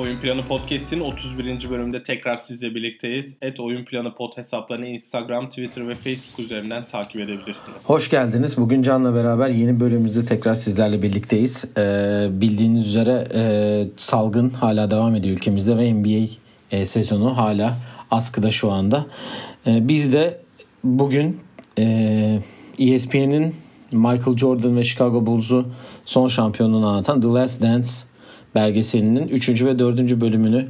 Oyun Planı Podcast'in 31. bölümünde tekrar sizle birlikteyiz. Et Oyun Planı Pod hesaplarını Instagram, Twitter ve Facebook üzerinden takip edebilirsiniz. Hoş geldiniz. Bugün Can'la beraber yeni bölümümüzde tekrar sizlerle birlikteyiz. Ee, bildiğiniz üzere e, salgın hala devam ediyor ülkemizde ve NBA e, sezonu hala askıda şu anda. E, biz de bugün e, ESPN'in Michael Jordan ve Chicago Bulls'u son şampiyonluğunu anlatan The Last Dance belgeselinin 3. ve 4. bölümünü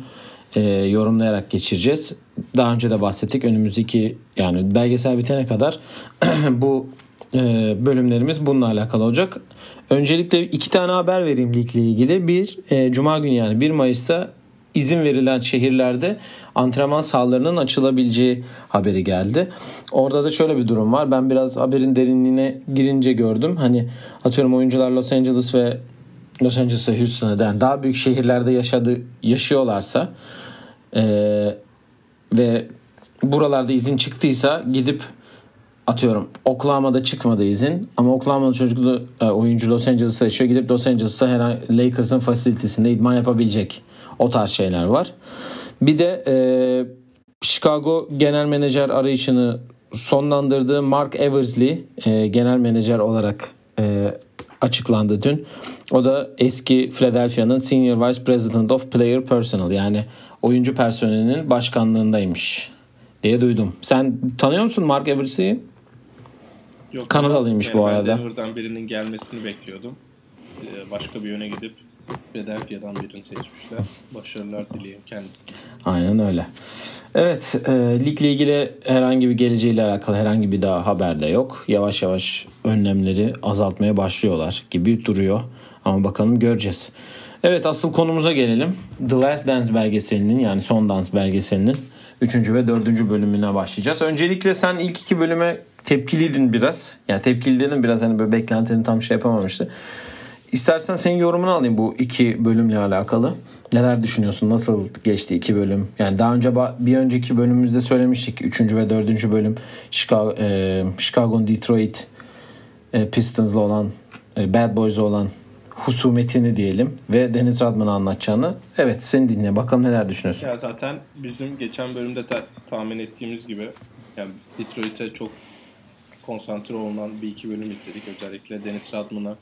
e, yorumlayarak geçireceğiz. Daha önce de bahsettik. Önümüzdeki yani belgesel bitene kadar bu e, bölümlerimiz bununla alakalı olacak. Öncelikle iki tane haber vereyim ligle ilgili. Bir, e, Cuma günü yani 1 Mayıs'ta izin verilen şehirlerde antrenman sahalarının açılabileceği haberi geldi. Orada da şöyle bir durum var. Ben biraz haberin derinliğine girince gördüm. Hani atıyorum oyuncular Los Angeles ve Los Angeles'a Houston'a yani daha büyük şehirlerde yaşadı yaşıyorlarsa e, ve buralarda izin çıktıysa gidip atıyorum Oklahoma'da çıkmadı izin ama Oklahoma'da çocuklu e, oyuncu Los Angeles'ta yaşıyor gidip Los Angeles'ta herhangi Lakers'ın fasilitesinde idman yapabilecek o tarz şeyler var. Bir de e, Chicago genel menajer arayışını sonlandırdığı Mark Eversley e, genel menajer olarak e, açıklandı dün. O da eski Philadelphia'nın Senior Vice President of Player Personnel yani oyuncu personelinin başkanlığındaymış diye duydum. Sen tanıyor musun Mark Eversley'i? Yok, Kanadalıymış bu arada. Denver'dan birinin gelmesini bekliyordum. Ee, başka bir yöne gidip Philadelphia'dan birini seçmişler. Başarılar dileyim kendisine. Aynen öyle. Evet, e, ligle ilgili herhangi bir geleceğiyle alakalı herhangi bir daha haber de yok. Yavaş yavaş önlemleri azaltmaya başlıyorlar gibi duruyor. Ama bakalım göreceğiz. Evet asıl konumuza gelelim. The Last Dance belgeselinin yani Son Dans belgeselinin 3. ve 4. bölümüne başlayacağız. Öncelikle sen ilk iki bölüme tepkiliydin biraz. Yani tepkili biraz hani böyle beklentinin tam şey yapamamıştı. İstersen senin yorumunu alayım bu iki bölümle alakalı. Neler düşünüyorsun? Nasıl geçti iki bölüm? Yani daha önce bir önceki bölümümüzde söylemiştik. Üçüncü ve dördüncü bölüm Chicago, e, Chicago Detroit e, Pistons'la olan e, Bad Boys'la olan husumetini diyelim ve Deniz Radman'ı anlatacağını. Evet seni dinle bakalım neler düşünüyorsun. Ya zaten bizim geçen bölümde de tahmin ettiğimiz gibi yani Detroit'e çok konsantre olunan bir iki bölüm izledik. Özellikle Deniz Radman'a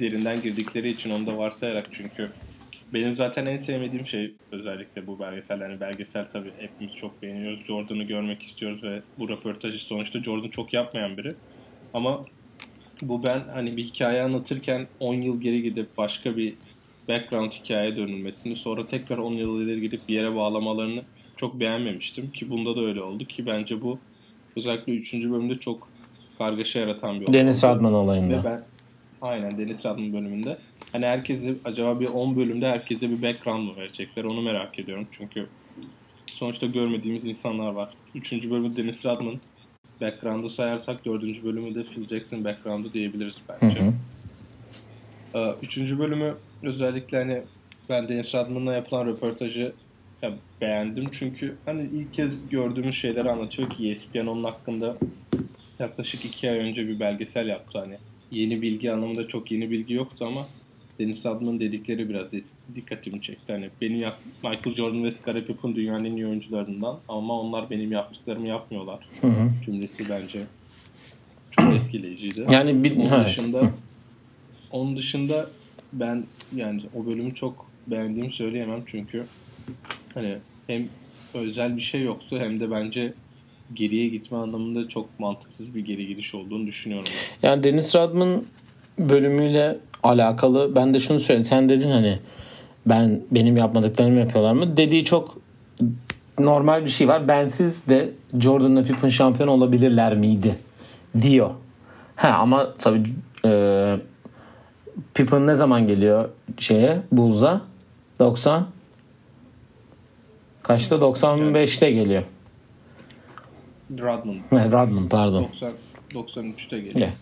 derinden girdikleri için onu da varsayarak çünkü benim zaten en sevmediğim şey özellikle bu belgesel. Yani belgesel tabii hepimiz çok beğeniyoruz. Jordan'ı görmek istiyoruz ve bu röportajı sonuçta Jordan çok yapmayan biri. Ama bu ben hani bir hikaye anlatırken 10 yıl geri gidip başka bir background hikaye dönülmesini sonra tekrar 10 yıl ileri gidip bir yere bağlamalarını çok beğenmemiştim. Ki bunda da öyle oldu ki bence bu özellikle 3. bölümde çok kargaşa yaratan bir olay. Deniz Radman olayında. Ve ben Aynen Deniz Radman bölümünde. Hani herkese acaba bir 10 bölümde herkese bir background mı verecekler onu merak ediyorum. Çünkü sonuçta görmediğimiz insanlar var. Üçüncü bölümü Deniz Radman background'ı sayarsak dördüncü bölümü de Phil Jackson background'ı diyebiliriz bence. Hı hı. Ee, üçüncü bölümü özellikle hani ben Deniz Radman'la yapılan röportajı ya, beğendim. Çünkü hani ilk kez gördüğümüz şeyleri anlatıyor ki ESPN onun hakkında yaklaşık iki ay önce bir belgesel yaptı hani yeni bilgi anlamında çok yeni bilgi yoktu ama Deniz Adman'ın dedikleri biraz dikkatimi çekti. Hani benim yap Michael Jordan ve Scottie Pippen dünyanın en iyi oyuncularından ama onlar benim yaptıklarımı yapmıyorlar. Hı hı. Cümlesi bence çok etkileyiciydi. Yani bir onun dışında onun dışında ben yani o bölümü çok beğendiğimi söyleyemem çünkü hani hem özel bir şey yoktu hem de bence geriye gitme anlamında çok mantıksız bir geri gidiş olduğunu düşünüyorum. Yani Deniz Radman bölümüyle alakalı ben de şunu söyleyeyim. Sen dedin hani ben benim yapmadıklarımı yapıyorlar mı? Dediği çok normal bir şey var. Bensiz de Jordan'la Pippen şampiyon olabilirler miydi? Diyor. Ha ama tabii e, Pippen ne zaman geliyor şeye Bulls'a? 90 Kaçta? 95'te geliyor. Rodman. Evet, Rodman pardon. 90, 93'te geliyor. Yeah.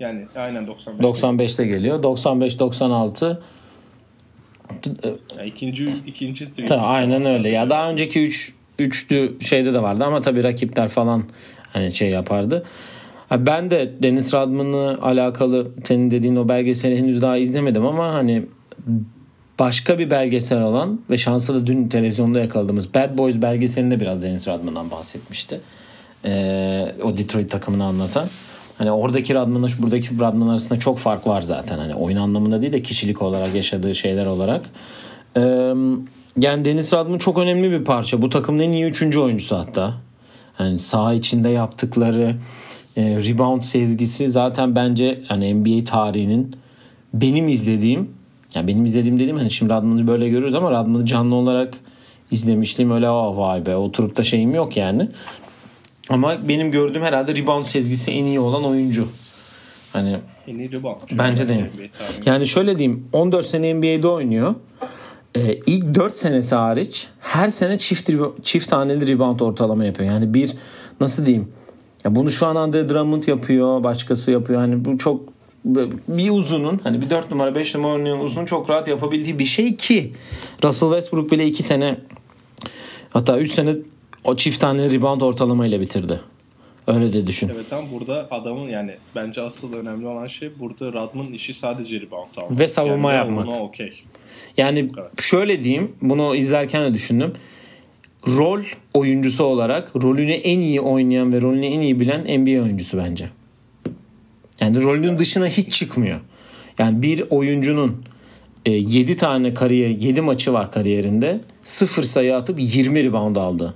Yani aynen 95. 95'te geliyor. 95 96 yani ikinci ikinci Tabii, aynen öyle. Ya daha önceki 3 üç, üçlü şeyde de vardı ama tabii rakipler falan hani şey yapardı. Ben de Deniz Radman'la alakalı senin dediğin o belgeseli henüz daha izlemedim ama hani başka bir belgesel olan ve şanslı da dün televizyonda yakaladığımız Bad Boys belgeselinde biraz Dennis Rodman'dan bahsetmişti. Ee, o Detroit takımını anlatan. Hani oradaki Rodman'la buradaki Rodman arasında çok fark var zaten. Hani oyun anlamında değil de kişilik olarak yaşadığı şeyler olarak. Ee, yani Dennis Rodman çok önemli bir parça. Bu takımın en iyi üçüncü oyuncusu hatta. Yani saha içinde yaptıkları rebound sezgisi zaten bence hani NBA tarihinin benim izlediğim yani benim izlediğim dediğim hani şimdi Radman'ı böyle görüyoruz ama Radman'ı canlı olarak izlemiştim öyle o vay be oturup da şeyim yok yani. Ama benim gördüğüm herhalde rebound sezgisi en iyi olan oyuncu. Hani en iyi rebound. Bence de. Yani şöyle diyeyim 14 sene NBA'de oynuyor. Ee, ilk 4 senesi hariç her sene çift çift taneli rebound ortalama yapıyor. Yani bir nasıl diyeyim? Ya bunu şu an Andre Drummond yapıyor, başkası yapıyor. Hani bu çok bir uzunun hani bir 4 numara 5 numara oynayan uzun çok rahat yapabildiği bir şey ki Russell Westbrook bile 2 sene hatta 3 sene o çift tane rebound ortalamayla bitirdi. Öyle de düşün. Evet ama burada adamın yani bence asıl önemli olan şey burada Radman'ın işi sadece rebound almak. Ve savunma yani yapmak. Buna okay. Yani evet. şöyle diyeyim bunu izlerken de düşündüm. Rol oyuncusu olarak rolünü en iyi oynayan ve rolünü en iyi bilen NBA oyuncusu bence. Yani rolünün dışına hiç çıkmıyor. Yani bir oyuncunun 7 e, tane kariyer 7 maçı var kariyerinde. 0 sayı atıp 20 rebound aldı.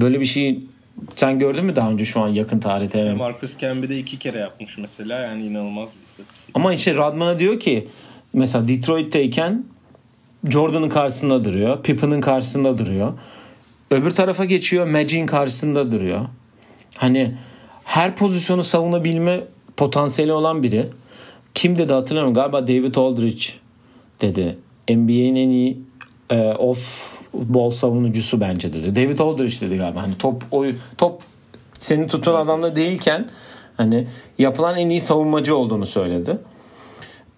Böyle bir şey sen gördün mü daha önce şu an yakın tarihte? Marcus Camby de iki kere yapmış mesela yani inanılmaz bir istatistik. Ama işte Radman'a diyor ki mesela Detroit'teyken Jordan'ın karşısında duruyor. Pippen'ın karşısında duruyor. Öbür tarafa geçiyor. Magic'in karşısında duruyor. Hani her pozisyonu savunabilme potansiyeli olan biri. Kim dedi hatırlamıyorum. Galiba David Aldridge dedi. NBA'in en iyi e, off ball savunucusu bence dedi. David Aldridge dedi galiba. Hani top oy top seni tutan adamla değilken hani yapılan en iyi savunmacı olduğunu söyledi.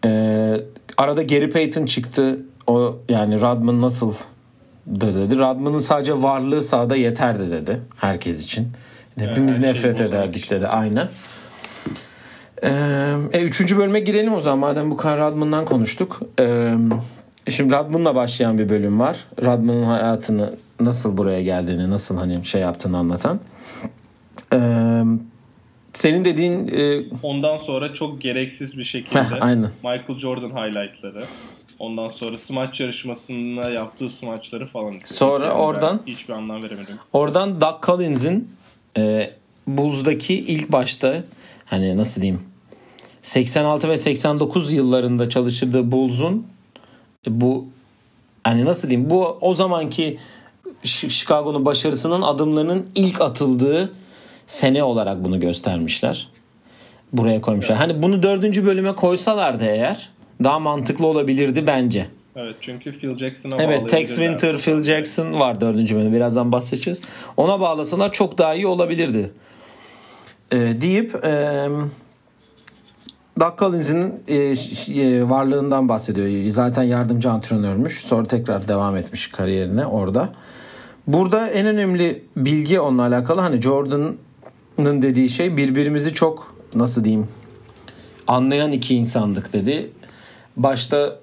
Ee, arada Gary Payton çıktı. O yani Rodman nasıl dedi. Rodman'ın sadece varlığı sahada yeterdi dedi herkes için. Hepimiz evet, nefret şey ederdik dedi. Aynen. Ee, e, üçüncü bölüme girelim o zaman madem bu kadar Radman'dan konuştuk. Ee, şimdi Radman'la başlayan bir bölüm var. Radman'ın hayatını nasıl buraya geldiğini, nasıl hani şey yaptığını anlatan. Ee, senin dediğin... E... Ondan sonra çok gereksiz bir şekilde Heh, aynen. Michael Jordan highlightları. Ondan sonra smaç yarışmasında yaptığı smaçları falan. Sonra yani oradan... Hiçbir anlam veremedim. Oradan Doug Collins'in e, Bulls'daki ilk başta hani nasıl diyeyim 86 ve 89 yıllarında çalıştırdığı Bulls'un e, bu hani nasıl diyeyim bu o zamanki Chicago'nun başarısının adımlarının ilk atıldığı sene olarak bunu göstermişler. Buraya koymuşlar. Hani bunu dördüncü bölüme koysalardı eğer daha mantıklı olabilirdi bence. Evet çünkü Phil Jackson'a Evet Tex Winter, Phil Jackson var dördüncü bölümde. Birazdan bahsedeceğiz. Ona bağlasalar çok daha iyi olabilirdi. Ee, deyip e, Doug Collins'in e, e, varlığından bahsediyor. Zaten yardımcı antrenörmüş. Sonra tekrar devam etmiş kariyerine orada. Burada en önemli bilgi onunla alakalı hani Jordan'ın dediği şey birbirimizi çok nasıl diyeyim anlayan iki insandık dedi. Başta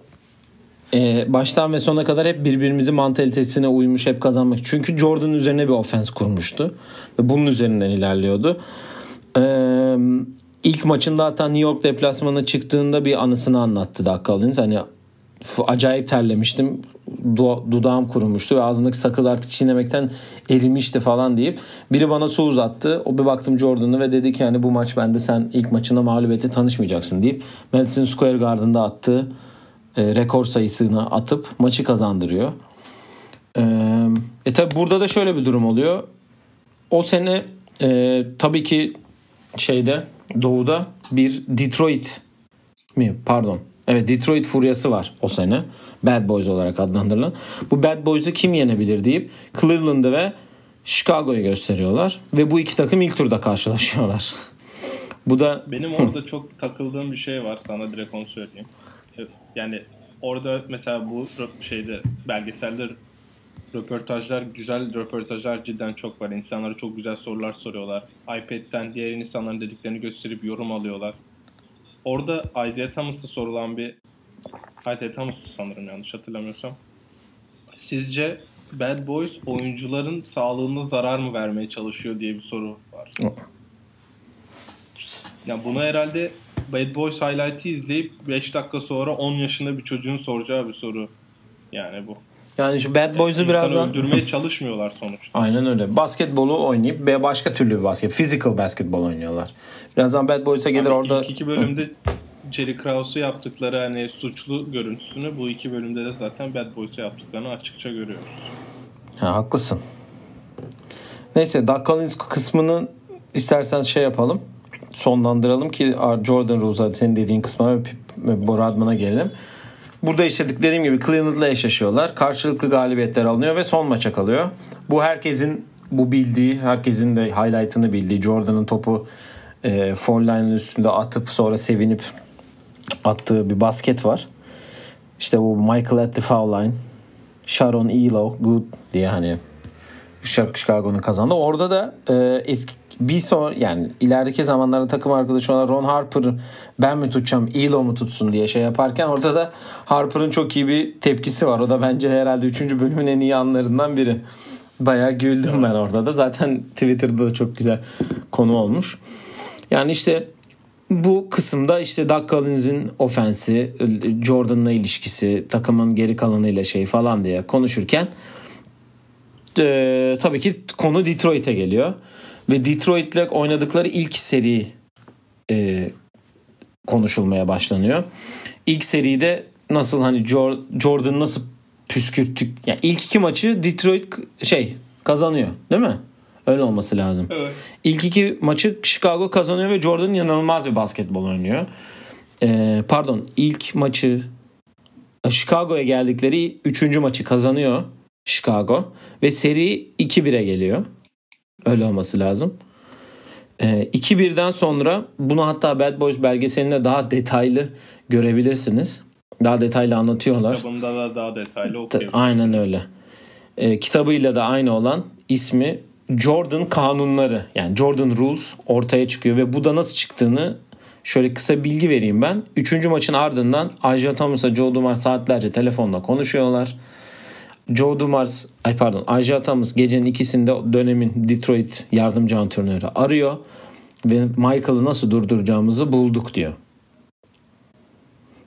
e, baştan ve sona kadar hep birbirimizi mantalitesine uymuş hep kazanmak. Çünkü Jordan üzerine bir ofens kurmuştu ve bunun üzerinden ilerliyordu. Eee ilk maçında hatta New York deplasmanına çıktığında bir anısını anlattı Doug Collins. Hani acayip terlemiştim. Du- dudağım kurumuştu ve ağzımdaki sakız artık çiğnemekten erimişti falan deyip biri bana su uzattı. O bir baktım Jordan'ı ve dedi ki yani bu maç bende sen ilk maçında mağlubiyetle tanışmayacaksın deyip Madison Square Garden'da attığı e, rekor sayısını atıp maçı kazandırıyor. E, e tabi burada da şöyle bir durum oluyor. O sene e, tabii ki şeyde doğuda bir Detroit mi pardon Evet Detroit furyası var o sene. Bad Boys olarak adlandırılan. Bu Bad Boys'u kim yenebilir deyip Cleveland'ı ve Chicago'yu gösteriyorlar. Ve bu iki takım ilk turda karşılaşıyorlar. bu da... Benim orada çok takıldığım bir şey var. Sana direkt onu söyleyeyim. Yani orada mesela bu şeyde belgeselde röportajlar, güzel röportajlar cidden çok var. İnsanlara çok güzel sorular soruyorlar. iPad'den diğer insanların dediklerini gösterip yorum alıyorlar. Orada Isaiah Thomas'a sorulan bir Isaiah Thomas sanırım yanlış hatırlamıyorsam. Sizce Bad Boys oyuncuların sağlığına zarar mı vermeye çalışıyor diye bir soru var. Ya bunu herhalde Bad Boys highlight'ı izleyip 5 dakika sonra 10 yaşında bir çocuğun soracağı bir soru. Yani bu. Yani şu Bad Boys'u İnsanı birazdan... öldürmeye çalışmıyorlar sonuçta. Aynen öyle. Basketbolu oynayıp ve başka türlü bir basket. Physical basketbol oynuyorlar. Birazdan Bad Boys'a gelir Abi orada... İlk iki bölümde Jerry Krause'u yaptıkları hani suçlu görüntüsünü bu iki bölümde de zaten Bad Boys'a yaptıklarını açıkça görüyoruz. Ha, haklısın. Neyse Doug Collins kısmını istersen şey yapalım. Sonlandıralım ki Jordan Rose'a senin dediğin kısma ve Boradman'a gelelim. Burada işte dediğim gibi Cleveland'la eşleşiyorlar. Karşılıklı galibiyetler alınıyor ve son maça kalıyor. Bu herkesin bu bildiği, herkesin de highlight'ını bildiği Jordan'ın topu e, foul line'ın üstünde atıp sonra sevinip attığı bir basket var. İşte bu Michael at the foul line. Sharon Elo good diye hani Chicago'nun kazandı. Orada da e, eski bir son yani ilerideki zamanlarda takım arkadaşı olan Ron Harper ben mi tutacağım Elo mu tutsun diye şey yaparken orada da Harper'ın çok iyi bir tepkisi var. O da bence herhalde 3. bölümün en iyi anlarından biri. Bayağı güldüm ben orada da. Zaten Twitter'da da çok güzel konu olmuş. Yani işte bu kısımda işte Doug Collins'in ofensi, Jordan'la ilişkisi, takımın geri kalanıyla şey falan diye konuşurken e, tabii ki konu Detroit'e geliyor. Ve Detroit'le oynadıkları ilk seri e, konuşulmaya başlanıyor. İlk seride nasıl hani Jordan nasıl püskürttük. Yani ilk iki maçı Detroit şey kazanıyor değil mi? Öyle olması lazım. Evet. İlk iki maçı Chicago kazanıyor ve Jordan inanılmaz bir basketbol oynuyor. Ee, pardon ilk maçı Chicago'ya geldikleri üçüncü maçı kazanıyor Chicago ve seri 2-1'e geliyor. Öyle olması lazım. Ee, 2-1'den sonra bunu hatta Bad Boys belgeselinde daha detaylı görebilirsiniz. Daha detaylı anlatıyorlar. Kitabında da daha detaylı okuyabilirsiniz. Aynen öyle. Ee, kitabıyla da aynı olan ismi Jordan kanunları yani Jordan Rules ortaya çıkıyor ve bu da nasıl çıktığını şöyle kısa bilgi vereyim ben. Üçüncü maçın ardından Isaiah Thomas'a Joe Dumars saatlerce telefonla konuşuyorlar. Joe Dumars, ay pardon Isaiah Thomas gecenin ikisinde dönemin Detroit yardımcı antrenörü arıyor ve Michael'ı nasıl durduracağımızı bulduk diyor.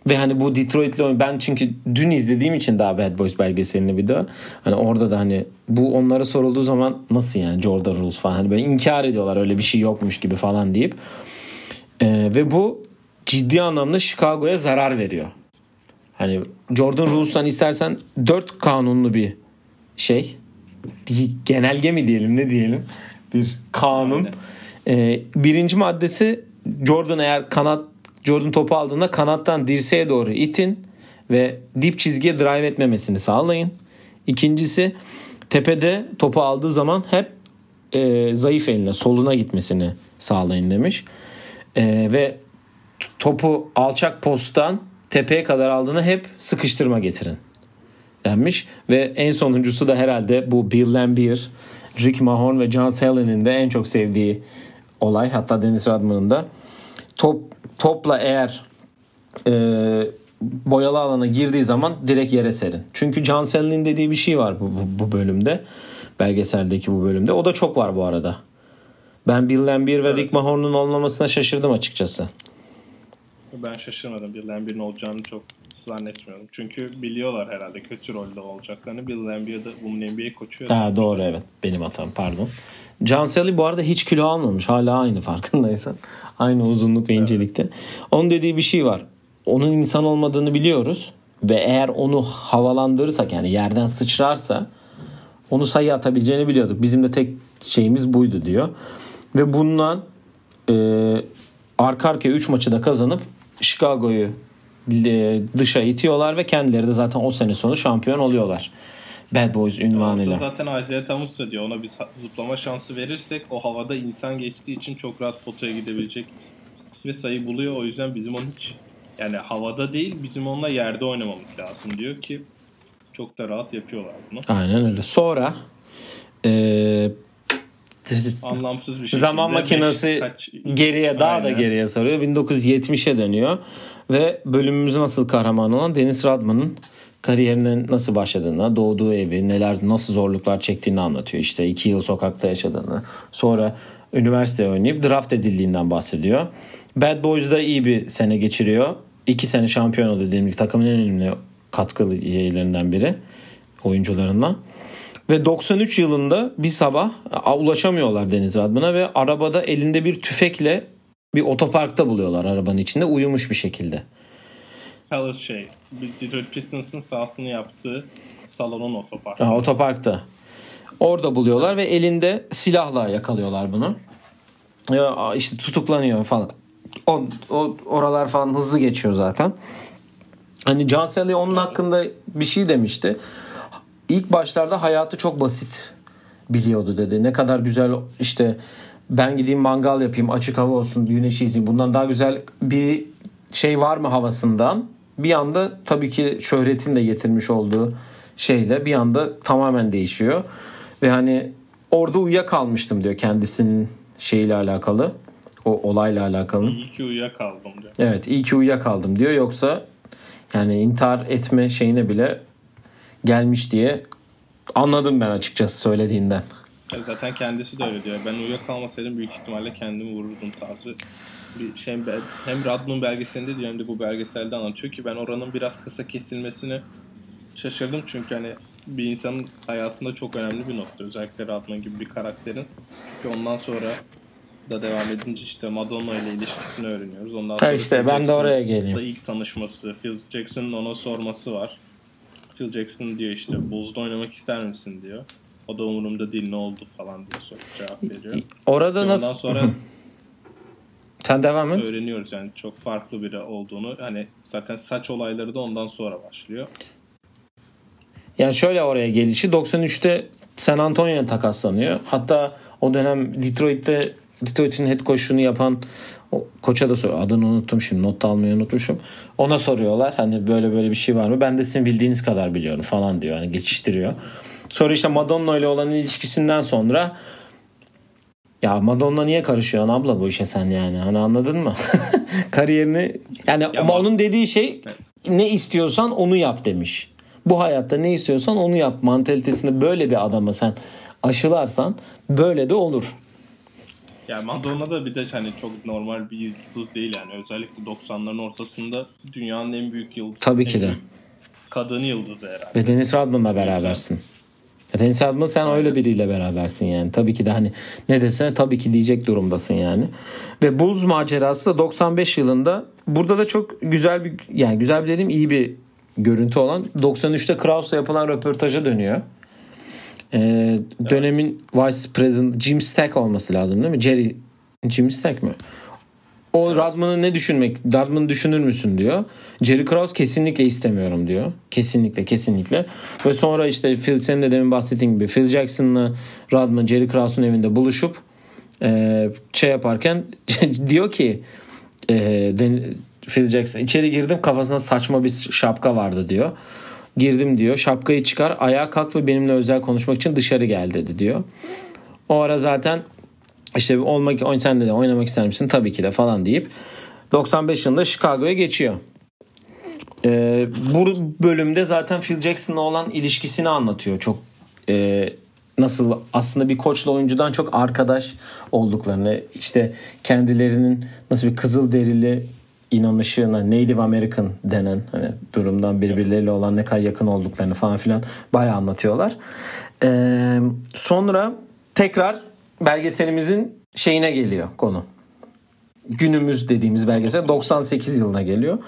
Ve hani bu Detroit'le ben çünkü dün izlediğim için daha Bad Boys belgeselini bir daha. Hani orada da hani bu onlara sorulduğu zaman nasıl yani Jordan Rules falan hani böyle inkar ediyorlar öyle bir şey yokmuş gibi falan deyip. Ee, ve bu ciddi anlamda Chicago'ya zarar veriyor. Hani Jordan Rules'tan istersen dört kanunlu bir şey. Bir genelge mi diyelim ne diyelim. Bir kanun. Ee, birinci maddesi Jordan eğer kanat Jordan topu aldığında kanattan dirseğe doğru itin ve dip çizgiye drive etmemesini sağlayın. İkincisi tepede topu aldığı zaman hep e, zayıf eline soluna gitmesini sağlayın demiş. E, ve topu alçak posttan tepeye kadar aldığını hep sıkıştırma getirin denmiş. Ve en sonuncusu da herhalde bu Bill Lambier, Rick Mahorn ve John Sallen'in de en çok sevdiği olay. Hatta Dennis Rodman'ın da top topla eğer e, boyalı alana girdiği zaman direkt yere serin. Çünkü John Sallen'in dediği bir şey var bu, bu, bu bölümde. Belgeseldeki bu bölümde. O da çok var bu arada. Ben Bill Lambier ve. Rick Mahorn'un olmamasına şaşırdım açıkçası. Ben şaşırmadım. Bill Lambier'in olacağını çok zannetmiyorum. Çünkü biliyorlar herhalde kötü rolde olacaklarını. Bill Lambier de bunun NBA koçu. Ha, doğru evet. Benim hatam pardon. Sally bu arada hiç kilo almamış. Hala aynı farkındaysan. Aynı uzunluk ve incelikte. Evet. Onun dediği bir şey var. Onun insan olmadığını biliyoruz. Ve eğer onu havalandırırsak yani yerden sıçrarsa onu sayı atabileceğini biliyorduk. Bizim de tek şeyimiz buydu diyor. Ve bundan e, arka arkaya 3 maçı da kazanıp Chicago'yu e, dışa itiyorlar ve kendileri de zaten o sene sonu şampiyon oluyorlar. Bad Boys ünvanıyla. Zaten Isaiah Thomas da diyor ona bir zıplama şansı verirsek o havada insan geçtiği için çok rahat potaya gidebilecek ve sayı buluyor. O yüzden bizim onu hiç yani havada değil bizim onunla yerde oynamamız lazım diyor ki çok da rahat yapıyorlar bunu. Aynen öyle. Sonra e, anlamsız bir şey. Zaman makinesi geriye daha Aynen. da geriye sarıyor. 1970'e dönüyor ve bölümümüzün asıl kahramanı olan Dennis Rodman'ın kariyerinin nasıl başladığını, doğduğu evi, neler nasıl zorluklar çektiğini anlatıyor. İşte iki yıl sokakta yaşadığını, sonra üniversite oynayıp draft edildiğinden bahsediyor. Bad Boys'da iyi bir sene geçiriyor. İki sene şampiyon oluyor dediğim gibi takımın en önemli katkılı üyelerinden biri oyuncularından. Ve 93 yılında bir sabah ulaşamıyorlar Deniz Radman'a ve arabada elinde bir tüfekle bir otoparkta buluyorlar arabanın içinde uyumuş bir şekilde. Dallas şey, Detroit Pistons'ın sahasını yaptığı salonun otoparkta. Ha, otoparkta. Orada buluyorlar ve elinde silahla yakalıyorlar bunu. Ya işte tutuklanıyor falan. O, o oralar falan hızlı geçiyor zaten. Hani John Sally onun hakkında bir şey demişti. İlk başlarda hayatı çok basit biliyordu dedi. Ne kadar güzel işte ben gideyim mangal yapayım açık hava olsun güneşi izleyeyim. Bundan daha güzel bir şey var mı havasından bir anda tabii ki şöhretin de getirmiş olduğu şeyle bir anda tamamen değişiyor. Ve hani orada uyuyakalmıştım diyor kendisinin şeyiyle alakalı. O olayla alakalı. İyi ki uyuyakaldım diyor. Evet iyi ki uyuyakaldım diyor. Yoksa yani intihar etme şeyine bile gelmiş diye anladım ben açıkçası söylediğinden. Zaten kendisi de öyle diyor. Ben uyuyakalmasaydım büyük ihtimalle kendimi vururdum tarzı bir şey hem Radmun belgeselinde diyor hem de bu belgeselde anlatıyor ki ben oranın biraz kısa kesilmesini şaşırdım çünkü hani bir insanın hayatında çok önemli bir nokta. Özellikle Radmun gibi bir karakterin. Çünkü ondan sonra da devam edince işte Madonna ile ilişkisini öğreniyoruz. Ondan sonra ha işte ben de oraya. Da ilk tanışması, Phil Jackson'ın ona sorması var. Phil Jackson diyor işte Bulls'da oynamak ister misin diyor. O da umurumda değil ne oldu falan diye sorup cevap veriyor. Orada nasıl? Ondan sonra Sen devam et. Öğreniyoruz yani çok farklı biri olduğunu. Hani zaten saç olayları da ondan sonra başlıyor. Yani şöyle oraya gelişi 93'te San Antonio'ya takaslanıyor. Hatta o dönem Detroit'te Detroit'in head coach'unu yapan o koça da soruyor. Adını unuttum şimdi. Not almayı unutmuşum. Ona soruyorlar. Hani böyle böyle bir şey var mı? Ben de sizin bildiğiniz kadar biliyorum falan diyor. Hani geçiştiriyor. Sonra işte Madonna ile olan ilişkisinden sonra ya Madonna niye karışıyorsun abla bu işe sen yani? Hani anladın mı? Kariyerini yani ya ama onun dediği şey ne istiyorsan onu yap demiş. Bu hayatta ne istiyorsan onu yap mantalitesinde böyle bir adama sen aşılarsan böyle de olur. Ya Madonna da bir de hani çok normal bir yıldız değil yani. Özellikle 90'ların ortasında dünyanın en büyük yıldızı. Tabii ki de. Kadın yıldızı herhalde. Ve Deniz Rodman'la berabersin. Deniz Rodman sen Aynen. öyle biriyle berabersin yani. Tabii ki de hani ne desene tabii ki diyecek durumdasın yani. Ve Bulls macerası da 95 yılında burada da çok güzel bir yani güzel bir dediğim iyi bir görüntü olan 93'te Krause'la yapılan röportaja dönüyor. Ee, dönemin Vice President Jim Stack olması lazım değil mi? Jerry Jim Stack mi? O evet. Radman'ı ne düşünmek? Radman'ı düşünür müsün diyor. Jerry Krause kesinlikle istemiyorum diyor. Kesinlikle kesinlikle. Ve sonra işte Phil senin de demin bahsettiğin gibi Phil Jackson'la Radman Jerry Krause'un evinde buluşup e, şey yaparken diyor ki e, Phil Jackson içeri girdim kafasında saçma bir şapka vardı diyor. Girdim diyor. Şapkayı çıkar, ayağa kalk ve benimle özel konuşmak için dışarı gel dedi diyor. O ara zaten işte olmak sen de oynamak ister misin? Tabii ki de falan deyip 95 yılında Chicago'ya geçiyor. Ee, bu bölümde zaten Phil Jackson'la olan ilişkisini anlatıyor. Çok e, nasıl aslında bir koçla oyuncudan çok arkadaş olduklarını işte kendilerinin nasıl bir kızıl derili inanışına Native American denen hani durumdan birbirleriyle olan ne kadar yakın olduklarını falan filan bayağı anlatıyorlar. Ee, sonra tekrar belgeselimizin şeyine geliyor konu. Günümüz dediğimiz belgesel 98 yılına geliyor.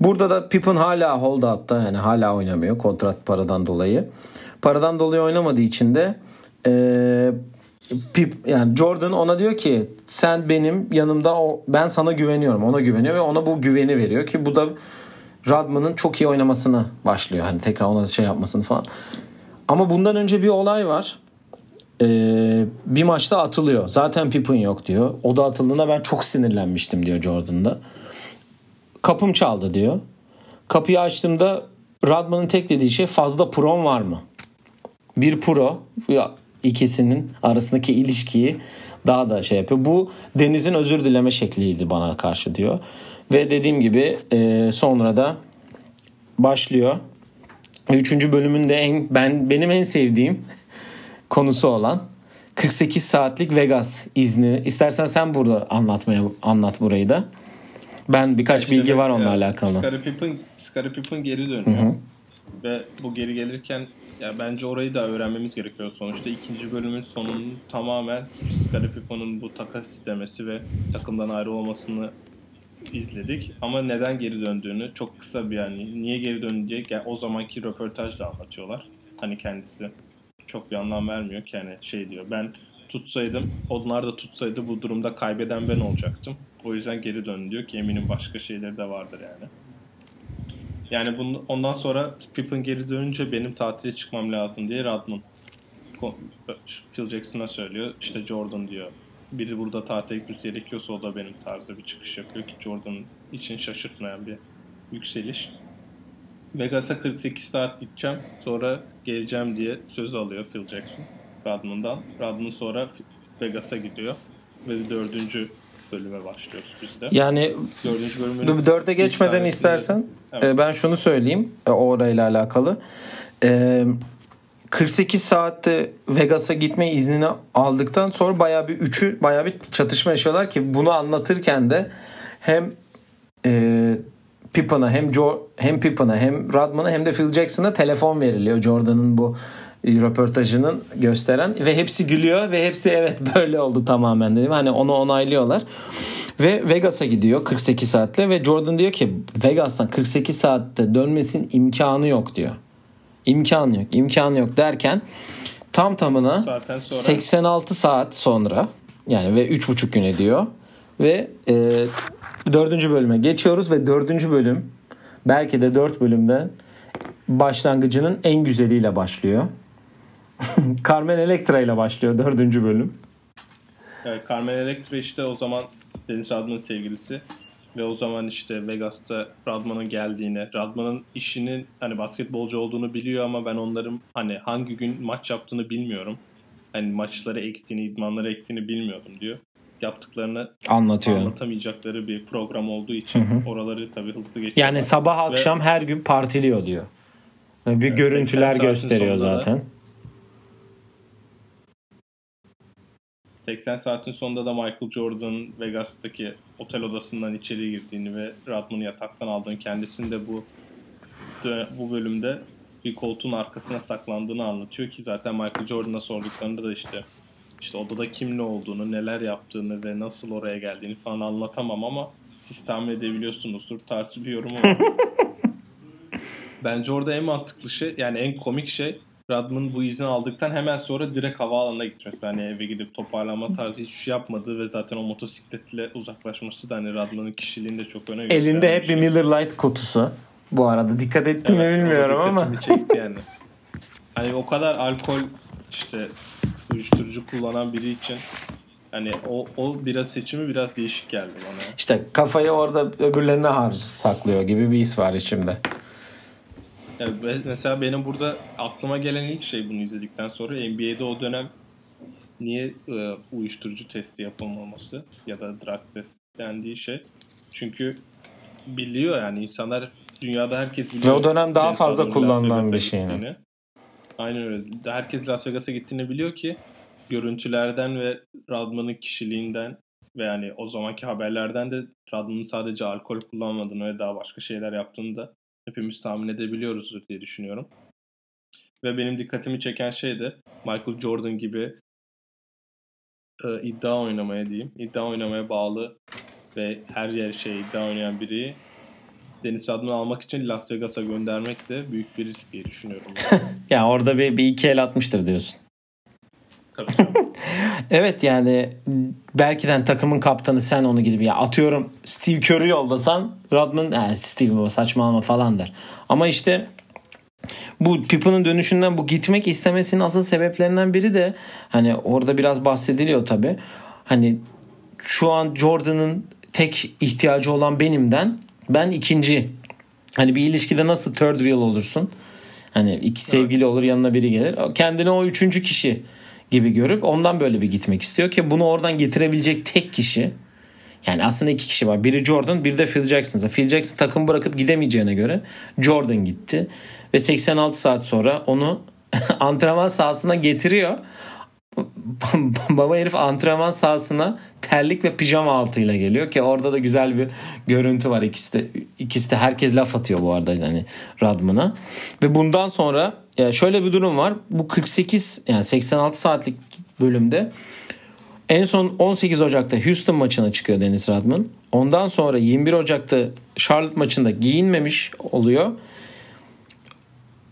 Burada da Pippen hala holdout'ta yani hala oynamıyor kontrat paradan dolayı. Paradan dolayı oynamadığı için de e, Pip yani Jordan ona diyor ki sen benim yanımda o ben sana güveniyorum. Ona güveniyor ve ona bu güveni veriyor ki bu da Radman'ın çok iyi oynamasını başlıyor. Hani tekrar ona şey yapmasını falan. Ama bundan önce bir olay var. Ee, bir maçta atılıyor. Zaten Pippen yok diyor. O da atıldığında ben çok sinirlenmiştim diyor Jordan'da. Kapım çaldı diyor. Kapıyı açtığımda Radman'ın tek dediği şey fazla pron var mı? Bir pro ikisinin arasındaki ilişkiyi daha da şey yapıyor. Bu Deniz'in özür dileme şekliydi bana karşı diyor. Ve dediğim gibi e, sonra da başlıyor. Üçüncü bölümün de en, ben benim en sevdiğim konusu olan 48 saatlik Vegas izni. İstersen sen burada anlatmaya anlat burayı da. Ben birkaç İşte bilgi var ya, onunla alakalı. Scottie Pippen, Scottie Pippen geri dönüyor. Hı hı. Ve bu geri gelirken ya bence orayı da öğrenmemiz gerekiyor sonuçta. ikinci bölümün sonunun tamamen Scottie Pippen'ın bu takas istemesi ve takımdan ayrı olmasını izledik. Ama neden geri döndüğünü çok kısa bir yani niye geri döndü diye yani o zamanki röportajda anlatıyorlar. Hani kendisi çok bir anlam vermiyor ki yani şey diyor ben tutsaydım onlar da tutsaydı bu durumda kaybeden ben olacaktım. O yüzden geri dön diyor ki eminim başka şeyleri de vardır yani. Yani bunu, ondan sonra Pippen geri dönünce benim tatile çıkmam lazım diye Radman Phil Jackson'a söylüyor. İşte Jordan diyor. Biri burada tatile gitmesi gerekiyorsa o da benim tarzda bir çıkış yapıyor ki Jordan için şaşırtmayan bir yükseliş. Vegas'a 48 saat gideceğim. Sonra geleceğim diye söz alıyor Phil Jackson Rodman'dan. Rodman sonra Vegas'a gidiyor. Ve dördüncü bölüme başlıyoruz biz de. Yani Dördüncü bölümün Dörde geçmeden istersen Evet. e, ben şunu söyleyeyim e, o orayla alakalı. E, 48 saatte Vegas'a gitme iznini aldıktan sonra bayağı bir üçü bayağı bir çatışma yaşıyorlar ki bunu anlatırken de hem e, Pippen'a hem jo- hem Pippen'a hem Rodman'a hem de Phil Jackson'a telefon veriliyor Jordan'ın bu röportajının gösteren ve hepsi gülüyor ve hepsi evet böyle oldu tamamen dedim. Hani onu onaylıyorlar. Ve Vegas'a gidiyor 48 saatle ve Jordan diyor ki Vegas'tan 48 saatte dönmesinin imkanı yok diyor. İmkanı yok, imkanı yok derken tam tamına Zaten sonra 86 saat sonra yani ve 3,5 gün ediyor ve e, dördüncü bölüme geçiyoruz ve dördüncü bölüm belki de dört bölümden başlangıcının en güzeliyle başlıyor. Carmen Electra ile başlıyor dördüncü bölüm. Evet, Carmen Electra işte o zaman Dennis Rodman'ın sevgilisi ve o zaman işte Vegas'ta Rodman'ın geldiğini, Rodman'ın işinin hani basketbolcu olduğunu biliyor ama ben onların hani hangi gün maç yaptığını bilmiyorum. Hani maçları ektiğini, idmanları ektiğini bilmiyordum diyor. Yaptıklarını Anlatıyor. anlatamayacakları bir program olduğu için oraları tabii hızlı geçiyorlar. Yani sabah akşam her gün partiliyor diyor. Bir görüntüler 80 saatin gösteriyor sonunda da- 80 saatin sonunda da Michael Jordan Vegas'taki otel odasından içeri girdiğini ve Rodman'ı yataktan aldığını kendisini de bu bu bölümde bir koltuğun arkasına saklandığını anlatıyor ki zaten Michael Jordan'a sorduklarında da işte işte odada kimle olduğunu, neler yaptığını ve nasıl oraya geldiğini falan anlatamam ama siz tahmin edebiliyorsunuzdur tarzı bir yorum ama Bence orada en mantıklı şey yani en komik şey Rodman bu izni aldıktan hemen sonra direkt havaalanına gitmesi. Hani eve gidip toparlanma tarzı hiçbir şey yapmadığı ve zaten o motosikletle uzaklaşması da hani Rodman'ın kişiliğini de çok öne gösteren Elinde hep bir şey. Miller Lite kutusu. Bu arada dikkat ettim mi Evet, da bilmiyorum ama. çekti yani. Hani o kadar alkol işte uyuşturucu kullanan biri için hani o, o biraz seçimi biraz değişik geldi bana. İşte kafayı orada öbürlerine harc saklıyor gibi bir his var içimde. Yani mesela benim burada aklıma gelen ilk şey bunu izledikten sonra NBA'de o dönem niye e, uyuşturucu testi yapılmaması ya da drug test dendiği şey. Çünkü biliyor yani insanlar dünyada herkes biliyor. Ve o dönem daha fazla kullanılan bir şey gittiğini. Aynen öyle. Herkes Las Vegas'a gittiğini biliyor ki görüntülerden ve Rodman'ın kişiliğinden ve yani o zamanki haberlerden de Rodman'ın sadece alkol kullanmadığını ve daha başka şeyler yaptığını da hepimiz tahmin edebiliyoruzdur diye düşünüyorum. Ve benim dikkatimi çeken şey de Michael Jordan gibi e, iddia oynamaya diyeyim. iddia oynamaya bağlı ve her yer şey iddia oynayan biri Dennis Rodman'ı almak için Las Vegas'a göndermek de büyük bir risk diye düşünüyorum. ben. Yani orada bir, bir iki el atmıştır diyorsun. Tabii. Evet yani belki de takımın kaptanı sen onu gidip ya atıyorum Steve Kerr'ü yollasan Rodman "Ha, Steve saçmalama falan der. Ama işte bu Pippen'ın dönüşünden bu gitmek istemesinin asıl sebeplerinden biri de hani orada biraz bahsediliyor tabi. Hani şu an Jordan'ın tek ihtiyacı olan benimden ben ikinci. Hani bir ilişkide nasıl third wheel olursun? Hani iki sevgili olur yanına biri gelir. Kendine o üçüncü kişi gibi görüp ondan böyle bir gitmek istiyor ki bunu oradan getirebilecek tek kişi yani aslında iki kişi var. Biri Jordan, biri de Phil Jackson. Phil Jackson takım bırakıp gidemeyeceğine göre Jordan gitti. Ve 86 saat sonra onu antrenman sahasına getiriyor. Baba herif antrenman sahasına terlik ve pijama altıyla geliyor ki orada da güzel bir görüntü var ikisi de ikisi de herkes laf atıyor bu arada hani Radman'a ve bundan sonra ya şöyle bir durum var bu 48 yani 86 saatlik bölümde en son 18 Ocak'ta Houston maçına çıkıyor Deniz Radman. Ondan sonra 21 Ocak'ta Charlotte maçında giyinmemiş oluyor.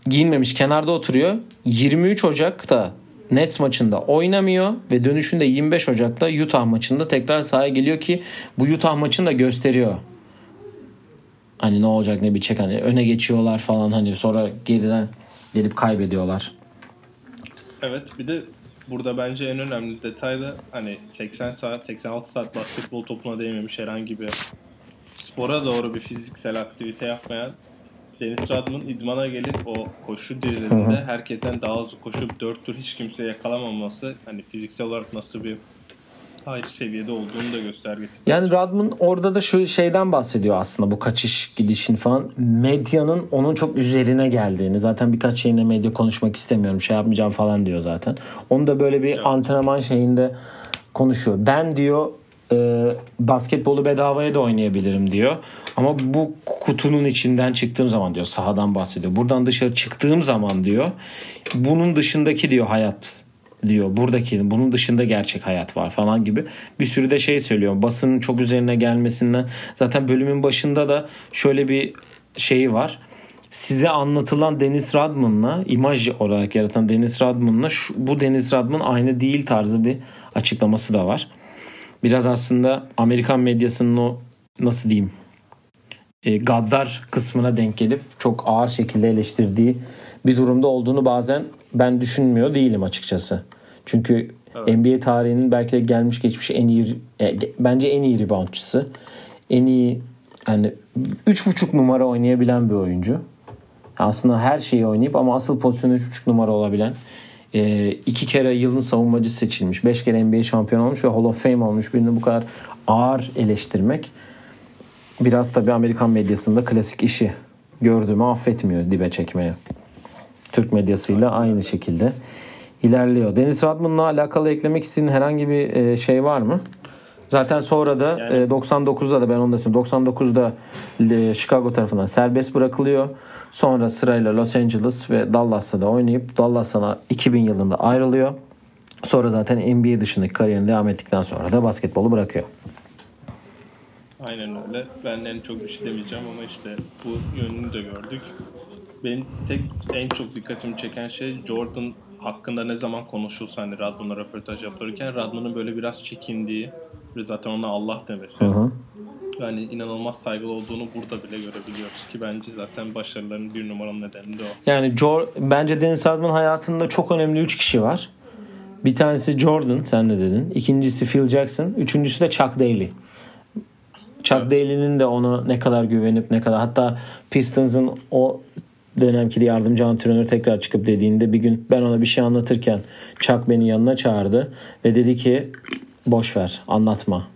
Giyinmemiş kenarda oturuyor. 23 Ocak'ta Nets maçında oynamıyor ve dönüşünde 25 Ocak'ta Utah maçında tekrar sahaya geliyor ki bu Utah maçını da gösteriyor. Hani ne olacak ne bitecek hani öne geçiyorlar falan hani sonra geriden gelip kaybediyorlar. Evet bir de burada bence en önemli detay da hani 80 saat 86 saat basketbol topuna değmemiş herhangi bir spora doğru bir fiziksel aktivite yapmayan Deniz Radman idmana gelip o koşu dirilerinde herkesten daha hızlı koşup 4 tur hiç kimseye yakalamaması hani fiziksel olarak nasıl bir ayrı seviyede olduğunu da göstergesi. Yani Radman orada da şu şeyden bahsediyor aslında bu kaçış gidişin falan. Medyanın onun çok üzerine geldiğini. Zaten birkaç şeyinde medya konuşmak istemiyorum şey yapmayacağım falan diyor zaten. Onu da böyle bir evet. antrenman şeyinde konuşuyor. Ben diyor e, basketbolu bedavaya da oynayabilirim diyor. Ama bu kutunun içinden çıktığım zaman diyor sahadan bahsediyor. Buradan dışarı çıktığım zaman diyor bunun dışındaki diyor hayat diyor. Buradaki bunun dışında gerçek hayat var falan gibi bir sürü de şey söylüyor. Basının çok üzerine gelmesinden zaten bölümün başında da şöyle bir şeyi var. Size anlatılan Deniz Radman'la imaj olarak yaratan Deniz Radman'la bu Deniz Radman aynı değil tarzı bir açıklaması da var. Biraz aslında Amerikan medyasının o nasıl diyeyim e, gaddar kısmına denk gelip çok ağır şekilde eleştirdiği bir durumda olduğunu bazen ben düşünmüyor değilim açıkçası. Çünkü evet. NBA tarihinin belki de gelmiş geçmiş en iyi e, bence en iyi reboundçısı. En iyi yani 3.5 numara oynayabilen bir oyuncu. Aslında her şeyi oynayıp ama asıl pozisyonu 3.5 numara olabilen e, iki kere yılın savunmacısı seçilmiş. Beş kere NBA şampiyon olmuş ve Hall of Fame olmuş birini bu kadar ağır eleştirmek biraz tabi Amerikan medyasında klasik işi gördüğümü affetmiyor dibe çekmeye. Türk medyasıyla aynı şekilde ilerliyor. Deniz Radman'la alakalı eklemek istediğin herhangi bir e, şey var mı? Zaten sonra da yani, 99'da e, da ben onu da söyleyeyim. 99'da e, Chicago tarafından serbest bırakılıyor. Sonra sırayla Los Angeles ve Dallas'ta da oynayıp Dallas'a 2000 yılında ayrılıyor. Sonra zaten NBA dışındaki kariyerini devam ettikten sonra da basketbolu bırakıyor. Aynen öyle. Ben en çok bir şey demeyeceğim ama işte bu yönünü de gördük. Benim tek en çok dikkatimi çeken şey Jordan hakkında ne zaman konuşulsa hani Radman'a röportaj yapılırken Radman'ın böyle biraz çekindiği ve zaten ona Allah demesi. Hı hı. Yani inanılmaz saygılı olduğunu burada bile görebiliyoruz ki bence zaten başarılarının bir numaranın nedeni de o. Yani Jor bence Dennis Rodman hayatında çok önemli 3 kişi var. Bir tanesi Jordan sen de dedin. İkincisi Phil Jackson. Üçüncüsü de Chuck Daly. Chuck evet. Daly'nin de ona ne kadar güvenip ne kadar hatta Pistons'ın o dönemki yardımcı antrenör tekrar çıkıp dediğinde bir gün ben ona bir şey anlatırken Chuck beni yanına çağırdı ve dedi ki boş ver anlatma.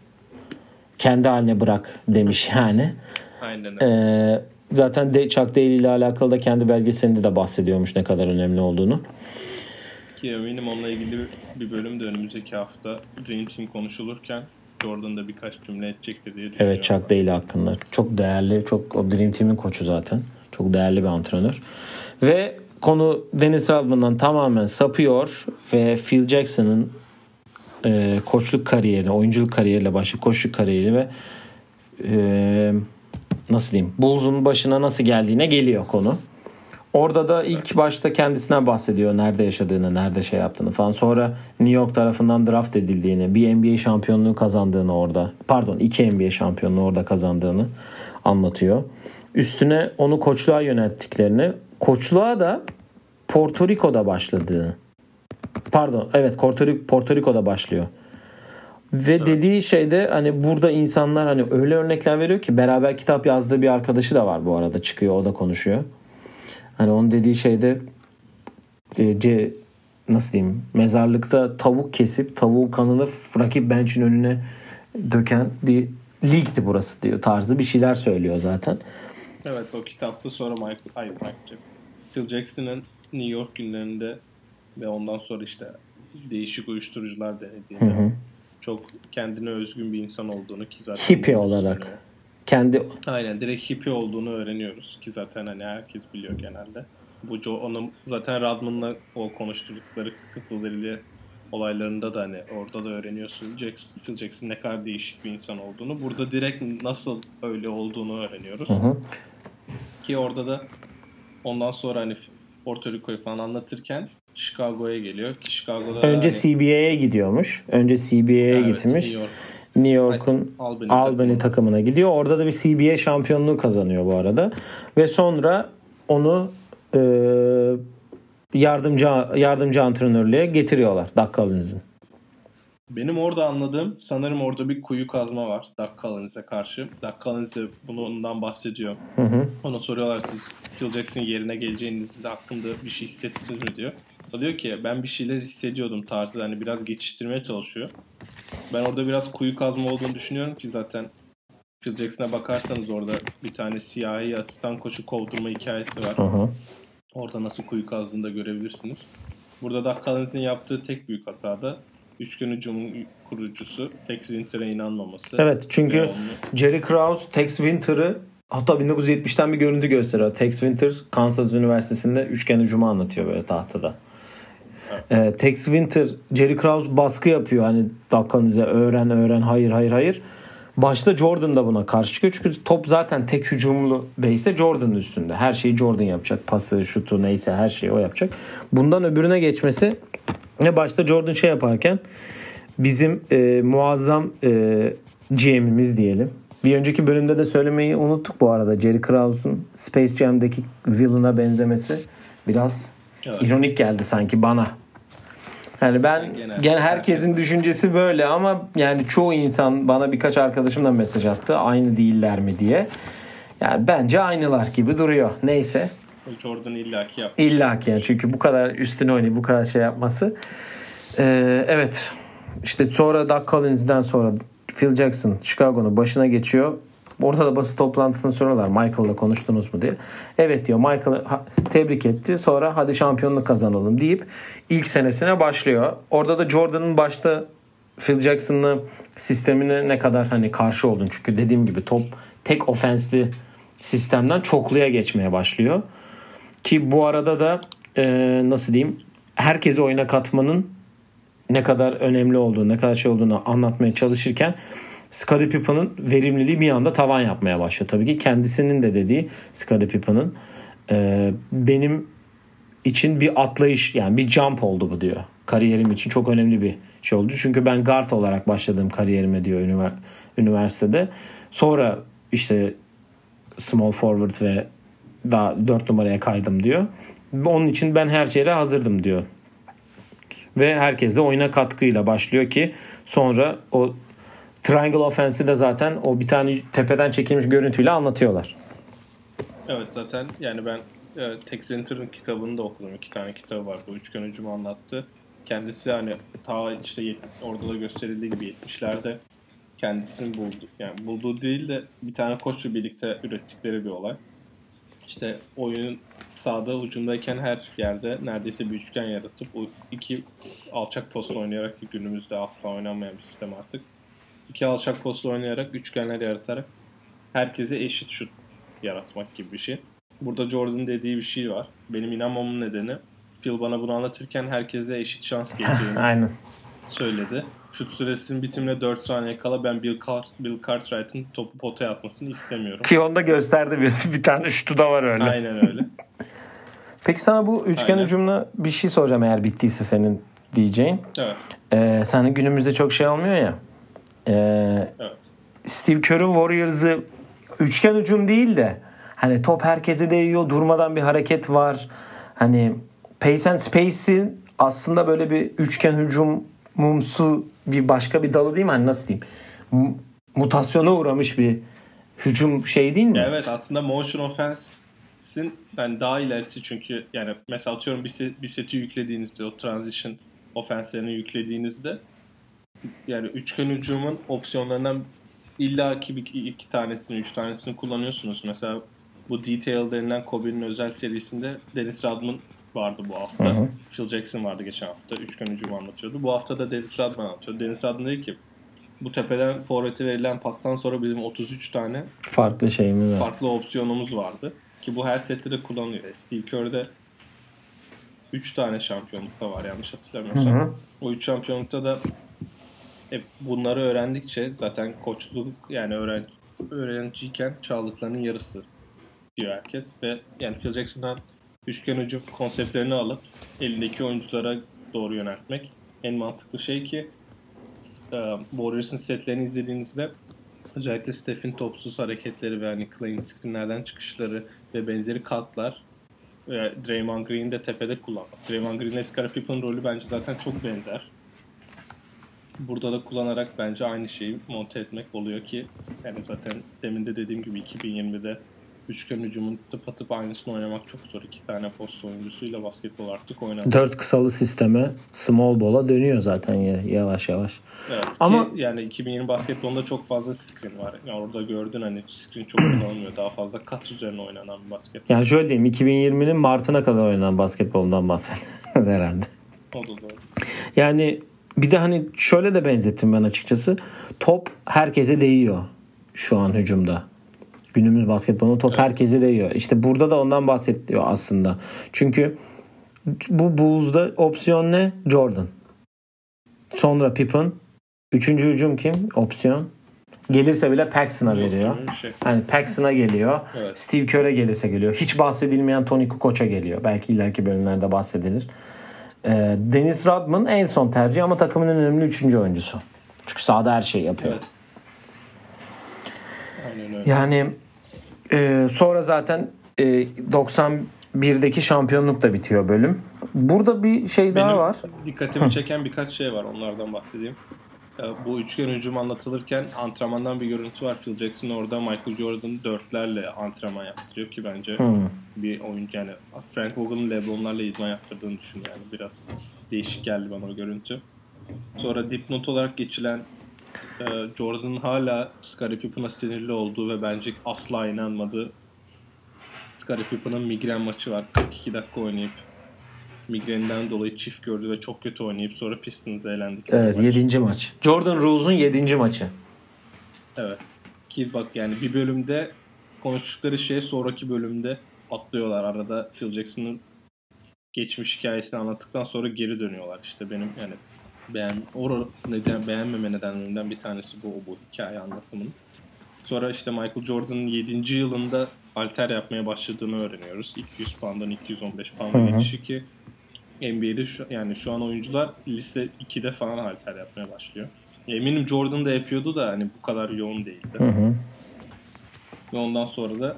Kendi haline bırak demiş yani. Aynen öyle. Ee, zaten de, Chuck Daly ile alakalı da kendi belgeselinde de bahsediyormuş ne kadar önemli olduğunu. Ki eminim onunla ilgili bir bölüm de önümüzdeki hafta Dream Team konuşulurken Jordan da birkaç cümle edecektir diye düşünüyorum. Evet Chuck Daly hakkında. Çok değerli, çok o Dream Team'in koçu zaten. Çok değerli bir antrenör. Ve konu Dennis Rodman'dan tamamen sapıyor ve Phil Jackson'ın e, koçluk kariyeri, oyunculuk kariyeriyle başlayıp koçluk kariyeri ve e, nasıl diyeyim Bulls'un başına nasıl geldiğine geliyor konu. Orada da ilk başta kendisinden bahsediyor. Nerede yaşadığını, nerede şey yaptığını falan. Sonra New York tarafından draft edildiğini, bir NBA şampiyonluğu kazandığını orada. Pardon, iki NBA şampiyonluğu orada kazandığını anlatıyor. Üstüne onu koçluğa yönelttiklerini, koçluğa da Porto Rico'da başladığını. Pardon, evet Porto Rico'da başlıyor. Ve evet. dediği şeyde hani burada insanlar hani öyle örnekler veriyor ki beraber kitap yazdığı bir arkadaşı da var bu arada çıkıyor o da konuşuyor. Hani onun dediği şeyde C, nasıl diyeyim mezarlıkta tavuk kesip tavuğun kanını rakip bench'in önüne döken bir ligdi burası diyor tarzı bir şeyler söylüyor zaten. Evet o kitapta sonra Michael, hayır Michael Phil Jackson'ın New York günlerinde ve ondan sonra işte değişik uyuşturucular denediğinde hı hı. çok kendine özgün bir insan olduğunu ki zaten hippie olarak. Kendi aynen direkt hippie olduğunu öğreniyoruz ki zaten hani herkes biliyor genelde. Bu Joe, onun zaten Radman'la o konuşturdukları kıtıllarıyla olaylarında da hani orada da öğreniyorsun Jackson, Phil Jackson ne kadar değişik bir insan olduğunu. Burada direkt nasıl öyle olduğunu öğreniyoruz. Hı hı. Ki orada da ondan sonra hani Porto Rico'yu falan anlatırken Chicago'ya geliyor ki Chicago'da önce hani... CBA'ye gidiyormuş. Önce CBA'ye evet, gitmiş. New, York. New York'un Albany, Albany takımına gidiyor. Orada da bir CBA şampiyonluğu kazanıyor bu arada. Ve sonra onu e, yardımcı yardımcı antrenörlüğe getiriyorlar Doug Collins'in. Benim orada anladığım sanırım orada bir kuyu kazma var Doug Collins'e karşı. Doug Collins'e bundan bahsediyor. Hı hı. Ona soruyorlar siz Phil Jackson yerine geleceğiniz hakkında bir şey hissettiniz mi diyor. O diyor ki ben bir şeyler hissediyordum tarzı hani biraz geçiştirmeye çalışıyor. Ben orada biraz kuyu kazma olduğunu düşünüyorum ki zaten Phil Jackson'a bakarsanız orada bir tane siyahi asistan koçu kovdurma hikayesi var. Hı. Orada nasıl kuyu kazdığını da görebilirsiniz. Burada Doug Collins'in yaptığı tek büyük hata da üçgen hücumun kurucusu Tex Winter'a inanmaması. Evet çünkü Jerry Krause Tex Winter'ı hatta 1970'ten bir görüntü gösteriyor. Tex Winter Kansas Üniversitesi'nde üçgen hücumu anlatıyor böyle tahtada. Evet. Tex Winter, Jerry Krause baskı yapıyor. Hani Collins'e öğren öğren hayır hayır hayır. Başta Jordan da buna karşı çıkıyor. Çünkü top zaten tek hücumlu base Jordan'ın üstünde. Her şeyi Jordan yapacak. Pası, şutu neyse her şeyi o yapacak. Bundan öbürüne geçmesi ne başta Jordan şey yaparken bizim e, muazzam e, GM'imiz diyelim. Bir önceki bölümde de söylemeyi unuttuk bu arada. Jerry Krause'un Space Jam'deki villain'a benzemesi biraz evet. ironik geldi sanki bana. Yani ben genel, genel herkesin düşüncesi böyle ama yani çoğu insan bana birkaç arkadaşım da mesaj attı. Aynı değiller mi diye. Yani bence aynılar gibi duruyor. Neyse. Jordan illaki yapmış. İllaki yani çünkü bu kadar üstüne oynayıp bu kadar şey yapması. Ee, evet. İşte sonra Doug Collins'den sonra Phil Jackson Chicago'nun başına geçiyor. Ortada basın toplantısını soruyorlar Michael'la konuştunuz mu diye. Evet diyor Michael'ı tebrik etti. Sonra hadi şampiyonluk kazanalım deyip ilk senesine başlıyor. Orada da Jordan'ın başta Phil Jackson'lı sistemine ne kadar hani karşı oldun. Çünkü dediğim gibi top tek ofensli sistemden çokluya geçmeye başlıyor. Ki bu arada da e, nasıl diyeyim herkesi oyuna katmanın ne kadar önemli olduğunu, ne kadar şey olduğunu anlatmaya çalışırken Scottie Pippen'ın verimliliği bir anda tavan yapmaya başlıyor. Tabii ki kendisinin de dediği Scottie Pippen'ın e, benim için bir atlayış yani bir jump oldu bu diyor. Kariyerim için çok önemli bir şey oldu. Çünkü ben guard olarak başladığım kariyerime diyor üniversitede. Sonra işte small forward ve daha 4 numaraya kaydım diyor. Onun için ben her şeye hazırdım diyor. Ve herkes de oyuna katkıyla başlıyor ki sonra o Triangle Offense'i de zaten o bir tane tepeden çekilmiş görüntüyle anlatıyorlar. Evet zaten yani ben e, Tex Winter'ın kitabını da okudum. İki tane kitabı var. Bu üçgen hücumu anlattı. Kendisi hani ta işte orada da gösterildiği gibi 70'lerde kendisini buldu. Yani bulduğu değil de bir tane koçla birlikte ürettikleri bir olay. İşte oyunun sağda ucundayken her yerde neredeyse bir üçgen yaratıp o iki alçak post oynayarak ki günümüzde asla oynanmayan bir sistem artık iki alçak postla oynayarak üçgenler yaratarak herkese eşit şut yaratmak gibi bir şey. Burada Jordan dediği bir şey var. Benim inanmamın nedeni Phil bana bunu anlatırken herkese eşit şans geleceğini Aynen. söyledi. Şut süresinin bitimine 4 saniye kala ben Bill, Car Bill Cartwright'ın topu potaya atmasını istemiyorum. Ki onda gösterdi bir, bir tane şutu da var öyle. Aynen öyle. Peki sana bu üçgen Aynen. hücumla bir şey soracağım eğer bittiyse senin diyeceğin. Evet. Ee, senin günümüzde çok şey olmuyor ya. Ee, evet. Steve Kerr'ın Warriors'ı üçgen hücum değil de hani top herkese değiyor durmadan bir hareket var. Hani Pace and Space'in aslında böyle bir üçgen hücum mumsu bir başka bir dalı değil mi? Hani nasıl diyeyim? mutasyona uğramış bir hücum şey değil mi? Evet aslında motion offense Philadelphia'sin yani daha ilerisi çünkü yani mesela atıyorum bir, set, bir seti yüklediğinizde o transition ofenslerini yüklediğinizde yani üçgen hücumun opsiyonlarından illa ki bir, iki tanesini, üç tanesini kullanıyorsunuz. Mesela bu Detail denilen Kobe'nin özel serisinde Dennis Rodman vardı bu hafta. Hı hı. Phil Jackson vardı geçen hafta. Üçgen hücumu anlatıyordu. Bu hafta da Dennis Rodman anlatıyor. Dennis Rodman dedi ki bu tepeden forvete verilen pastan sonra bizim 33 tane Farklı şeyimiz var. farklı opsiyonumuz vardı. Ki bu her sette de kullanılıyor. Steve Kerr'de 3 tane şampiyonlukta var yanlış hatırlamıyorsam. Hı hı. O 3 şampiyonlukta da hep bunları öğrendikçe zaten koçluk yani öğren, öğrenciyken çaldıklarının yarısı diyor herkes. Ve yani Phil Jackson'dan üçgen hücum konseptlerini alıp elindeki oyunculara doğru yöneltmek en mantıklı şey ki e, Warriors'ın setlerini izlediğinizde özellikle Steph'in topsuz hareketleri ve hani Clay'in screenlerden çıkışları ve benzeri katlar e, Draymond Green de tepede kullanmak. Draymond Green'le Scottie Pippen rolü bence zaten çok benzer. Burada da kullanarak bence aynı şeyi monte etmek oluyor ki yani zaten demin de dediğim gibi 2020'de üçgen hücumun tıpatıp aynısını oynamak çok zor. İki tane post oyuncusuyla basketbol artık oynanıyor. Dört kısalı sisteme small ball'a dönüyor zaten ya- yavaş yavaş. Evet, Ama- Ama yani 2020 basketbolunda çok fazla screen var. Yani orada gördün hani screen çok kullanılmıyor. Daha fazla kat üzerine oynanan bir basketbol. Yani şöyle diyeyim 2020'nin Mart'ına kadar oynanan basketbolundan bahsediyoruz herhalde. O da doğru. Yani bir de hani şöyle de benzettim ben açıkçası. Top herkese değiyor şu an hücumda. Günümüz basketbolunda top herkese değiyor. İşte burada da ondan bahsediyor aslında. Çünkü bu Bulls'da opsiyon ne? Jordan. Sonra Pippen. Üçüncü hücum kim? Opsiyon. Gelirse bile Paxson'a veriyor. Şey. Hani Paxson'a geliyor. Evet. Steve Kerr'e gelirse geliyor. Hiç bahsedilmeyen Tony Kukoç'a geliyor. Belki ileriki bölümlerde bahsedilir. Ee, Dennis Rodman en son tercih ama takımın en önemli üçüncü oyuncusu. Çünkü sahada her şeyi yapıyor. Evet. Yani e, sonra zaten e, 91'deki şampiyonluk da bitiyor bölüm. Burada bir şey daha Benim var. dikkatimi çeken birkaç şey var. Onlardan bahsedeyim. Bu üçgen hücum anlatılırken antrenmandan bir görüntü var. Phil Jackson orada Michael Jordan dörtlerle antrenman yaptırıyor ki bence Hmm. Bir oyuncu yani Frank Vogel'ın Lebron'larla idman yaptırdığını düşün yani biraz değişik geldi bana o görüntü. Sonra dipnot olarak geçilen e, Jordan'ın hala Scottie Pippen'a sinirli olduğu ve bence asla inanmadığı Scottie Pippen'ın migren maçı var. 42 dakika oynayıp migreninden dolayı çift gördü ve çok kötü oynayıp sonra Pistons'a elendik. Evet 7. maç. Jordan Rules'un 7. maçı. Evet. Ki bak yani bir bölümde konuştukları şey sonraki bölümde atlıyorlar. Arada Phil Jackson'ın geçmiş hikayesini anlattıktan sonra geri dönüyorlar. İşte benim yani beğen, o neden, beğenmeme nedenlerinden bir tanesi bu, bu hikaye anlatımının. Sonra işte Michael Jordan'ın 7. yılında alter yapmaya başladığını öğreniyoruz. 200 pound'dan 215 pound'a geçişi ki NBA'de şu, yani şu an oyuncular lise 2'de falan halter yapmaya başlıyor. Eminim Jordan da yapıyordu da hani bu kadar yoğun değildi. Hı hı. Ve ondan sonra da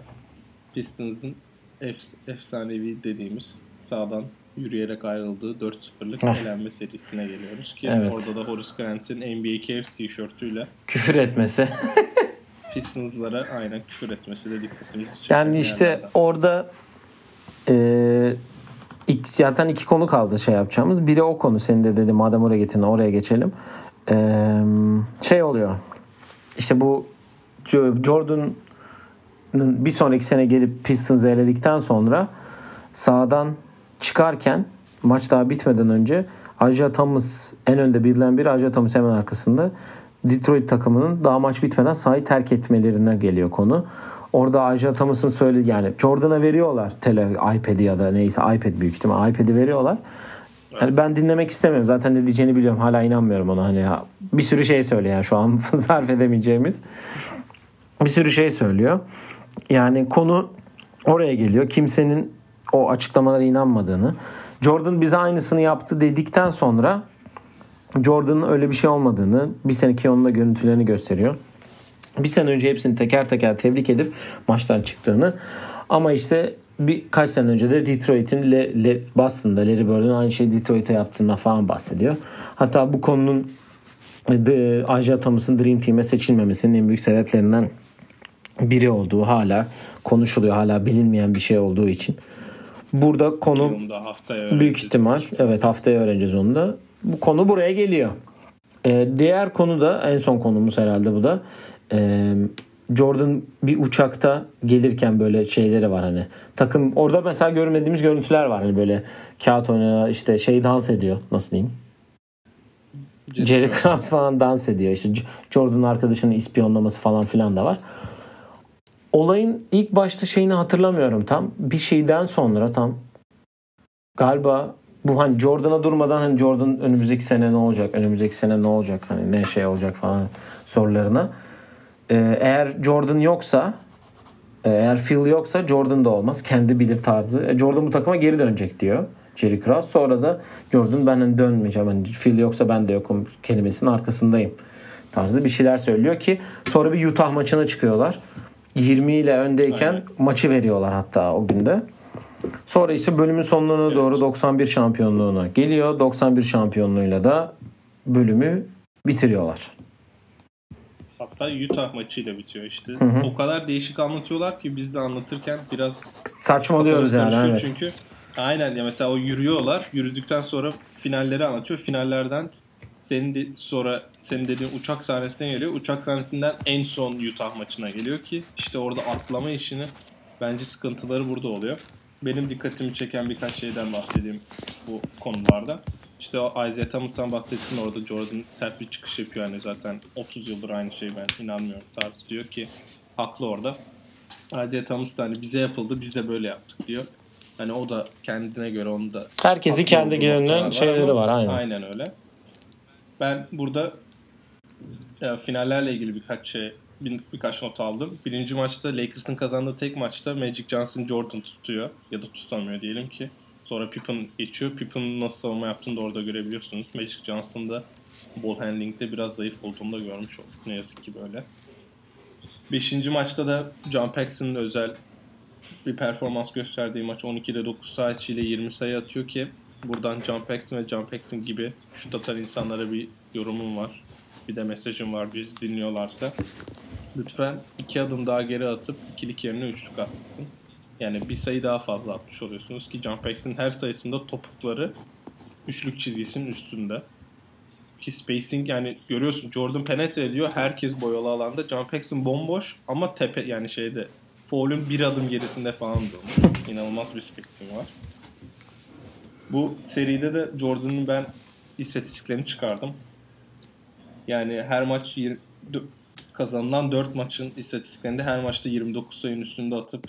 Pistons'ın ef- efsanevi dediğimiz sağdan yürüyerek ayrıldığı 4-0'lık Heh. elenme serisine geliyoruz ki Evet. orada da Horace Grant'in NBA Cavs tişörtüyle Küfür etmesi. Pistons'lara aynen küfür etmesi de dikkatimizi çeken Yani işte yerlerden. orada e, ilk, zaten iki konu kaldı şey yapacağımız. Biri o konu senin de dedi madem oraya getirin oraya geçelim. E, şey oluyor. İşte bu Jo- Jordan'ın bir sonraki sene gelip Pistons'ı eledikten sonra sağdan çıkarken maç daha bitmeden önce Aja Thomas en önde bilinen biri Aja Thomas hemen arkasında Detroit takımının daha maç bitmeden sahayı terk etmelerine geliyor konu. Orada Aja Thomas'ın söyledi yani Jordan'a veriyorlar tele iPad'i ya da neyse iPad büyük ihtimal iPad'i veriyorlar. Yani ben dinlemek istemiyorum. Zaten ne diyeceğini biliyorum. Hala inanmıyorum ona. Hani ya, bir sürü şey söylüyor yani şu an sarf edemeyeceğimiz. Bir sürü şey söylüyor. Yani konu oraya geliyor. Kimsenin o açıklamalara inanmadığını. Jordan bize aynısını yaptı dedikten sonra Jordan'ın öyle bir şey olmadığını bir seneki onun da görüntülerini gösteriyor. Bir sene önce hepsini teker teker tebrik edip maçtan çıktığını ama işte birkaç sene önce de Detroit'in Le, Le, Boston'da Larry Bird'ün aynı şeyi Detroit'e yaptığından falan bahsediyor. Hatta bu konunun The, Isaiah Thomas'ın Dream Team'e seçilmemesinin en büyük sebeplerinden biri olduğu hala konuşuluyor hala bilinmeyen bir şey olduğu için. Burada konu büyük ihtimal evet haftaya öğreneceğiz onu da. Bu konu buraya geliyor. Ee, diğer konu da en son konumuz herhalde bu da. Ee, Jordan bir uçakta gelirken böyle şeyleri var hani. Takım orada mesela görmediğimiz görüntüler var hani böyle kağıt oynuyor işte şey dans ediyor nasıl diyeyim. Jerry Krause falan dans ediyor. İşte Jordan'ın arkadaşının ispiyonlaması falan filan da var. Olayın ilk başta şeyini hatırlamıyorum tam. Bir şeyden sonra tam galiba bu hani Jordan'a durmadan hani Jordan önümüzdeki sene ne olacak? Önümüzdeki sene ne olacak? Hani ne şey olacak falan sorularına. Ee, eğer Jordan yoksa eğer Phil yoksa Jordan da olmaz. Kendi bilir tarzı. E, Jordan bu takıma geri dönecek diyor. Jerry Krause. Sonra da Jordan ben hani dönmeyeceğim. Hani Phil yoksa ben de yokum kelimesinin arkasındayım. Tarzı bir şeyler söylüyor ki sonra bir Utah maçına çıkıyorlar. 20 ile öndeyken Aynen. maçı veriyorlar hatta o günde. Sonra ise bölümün sonlarına doğru 91 şampiyonluğuna geliyor. 91 şampiyonluğuyla da bölümü bitiriyorlar. Hatta Utah maçıyla bitiyor işte. hı. O kadar değişik anlatıyorlar ki biz de anlatırken biraz Saçmalıyoruz yani evet. Çünkü aynen ya mesela o yürüyorlar. Yürüdükten sonra finalleri anlatıyor. Finallerden senin de, sonra senin dediğin uçak sahnesine geliyor. Uçak sahnesinden en son Utah maçına geliyor ki işte orada atlama işini bence sıkıntıları burada oluyor. Benim dikkatimi çeken birkaç şeyden bahsedeyim bu konularda. İşte o Isaiah Thomas'tan bahsettin orada Jordan sert bir çıkış yapıyor yani zaten 30 yıldır aynı şey ben inanmıyorum tarzı diyor ki haklı orada. Isaiah Thomas da hani bize yapıldı biz de böyle yaptık diyor. Hani o da kendine göre onu da Herkesin haklı kendi noktalar şeyleri ama var, aynen. Aynen öyle. Ben burada e, finallerle ilgili birkaç şey bir, birkaç not aldım. Birinci maçta Lakers'ın kazandığı tek maçta Magic Johnson Jordan tutuyor ya da tutamıyor diyelim ki. Sonra Pippen geçiyor. Pippen'ın nasıl savunma yaptığını da orada görebiliyorsunuz. Magic Johnson da ball handling'de biraz zayıf olduğunu da görmüş olduk. Ne yazık ki böyle. Beşinci maçta da John Paxson'ın özel bir performans gösterdiği maç 12'de 9 sayı ile 20 sayı atıyor ki buradan John Paxson ve John Paxson gibi şut atan insanlara bir yorumum var. Bir de mesajım var biz dinliyorlarsa. Lütfen iki adım daha geri atıp ikilik yerine üçlük atın. Yani bir sayı daha fazla atmış oluyorsunuz ki John Paxson her sayısında topukları üçlük çizgisinin üstünde. Ki spacing yani görüyorsun Jordan penetre ediyor. Herkes boyalı alanda. John Paxson bomboş ama tepe yani şeyde foul'ün bir adım gerisinde falan durmuş. İnanılmaz bir spacing var. Bu seride de Jordan'ın ben istatistiklerini çıkardım. Yani her maç yir- dö- kazanılan 4 maçın istatistiklerinde her maçta 29 sayının üstünde atıp